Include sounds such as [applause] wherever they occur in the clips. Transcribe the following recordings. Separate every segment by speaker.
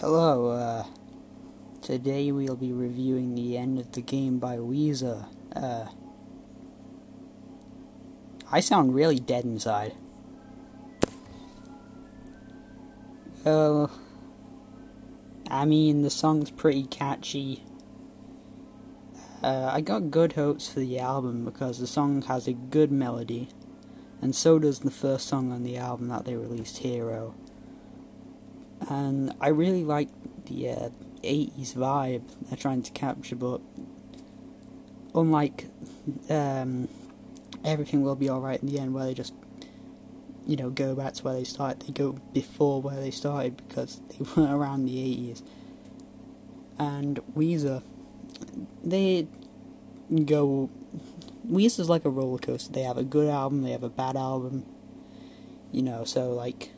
Speaker 1: Hello, uh, today we'll be reviewing The End of the Game by Weezer. Uh, I sound really dead inside. Oh, I mean, the song's pretty catchy. Uh, I got good hopes for the album because the song has a good melody, and so does the first song on the album that they released, Hero and I really like the uh, 80s vibe they're trying to capture, but unlike um, Everything Will Be Alright in the end, where they just, you know, go back to where they started, they go before where they started because they [laughs] weren't around the 80s. And Weezer, they go. Weezer's like a roller coaster. They have a good album, they have a bad album, you know, so like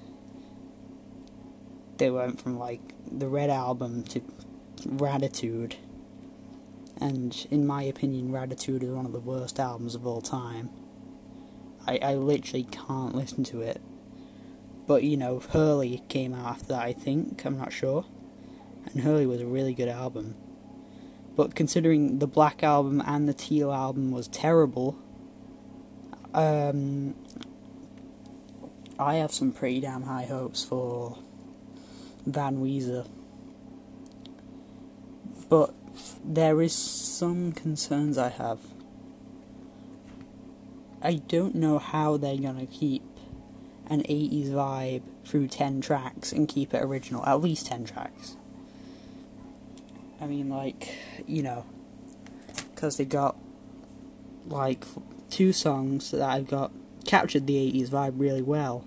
Speaker 1: they went from like the Red Album to Raditude, And in my opinion, Raditude is one of the worst albums of all time. I, I literally can't listen to it. But you know, Hurley came out after that, I think, I'm not sure. And Hurley was a really good album. But considering the Black Album and the Teal album was terrible, um, I have some pretty damn high hopes for Van Weezer. But there is some concerns I have. I don't know how they're gonna keep an 80s vibe through 10 tracks and keep it original, at least 10 tracks. I mean, like, you know, because they got like two songs that I've got captured the 80s vibe really well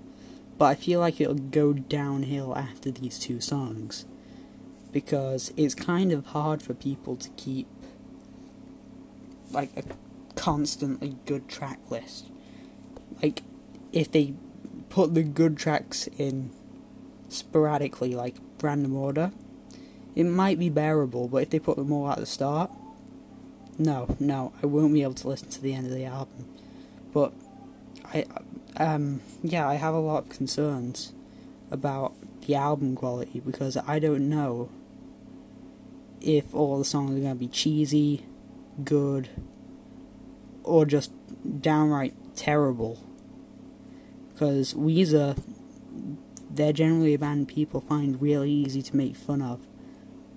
Speaker 1: but I feel like it'll go downhill after these two songs. Because it's kind of hard for people to keep like a constantly good track list. Like if they put the good tracks in sporadically, like random order, it might be bearable, but if they put them all at the start, no, no, I won't be able to listen to the end of the album. But I um, yeah, I have a lot of concerns about the album quality because I don't know if all the songs are going to be cheesy, good, or just downright terrible. Because Weezer, they're generally a band people find really easy to make fun of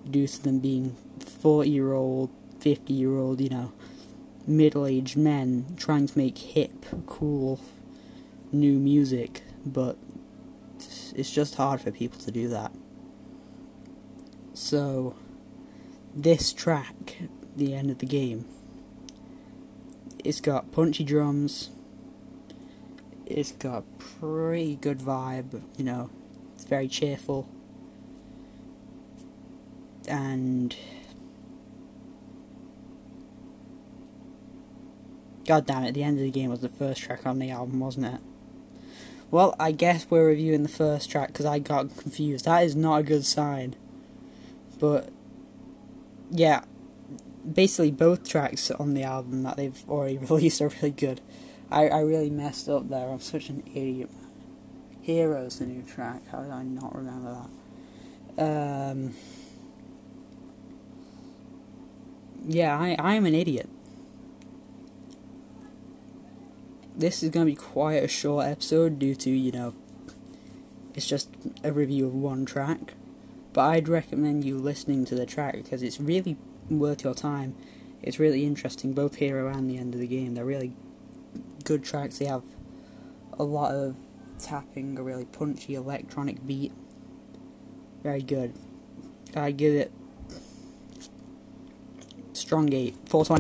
Speaker 1: due to them being 40 year old, 50 year old, you know, middle aged men trying to make hip, cool new music, but it's just hard for people to do that. So, this track, the end of the game, it's got punchy drums. It's got pretty good vibe, you know. It's very cheerful. And God damn it, the end of the game was the first track on the album, wasn't it? Well, I guess we're reviewing the first track because I got confused. That is not a good sign. But, yeah, basically both tracks on the album that they've already [laughs] released are really good. I, I really messed up there. I'm such an idiot. Heroes, the new track. How did I not remember that? Um, yeah, I, I'm an idiot. This is to be quite a short episode due to, you know, it's just a review of one track. But I'd recommend you listening to the track because it's really worth your time. It's really interesting, both Hero and the end of the game. They're really good tracks. They have a lot of tapping, a really punchy electronic beat. Very good. I give it strong 8, 420.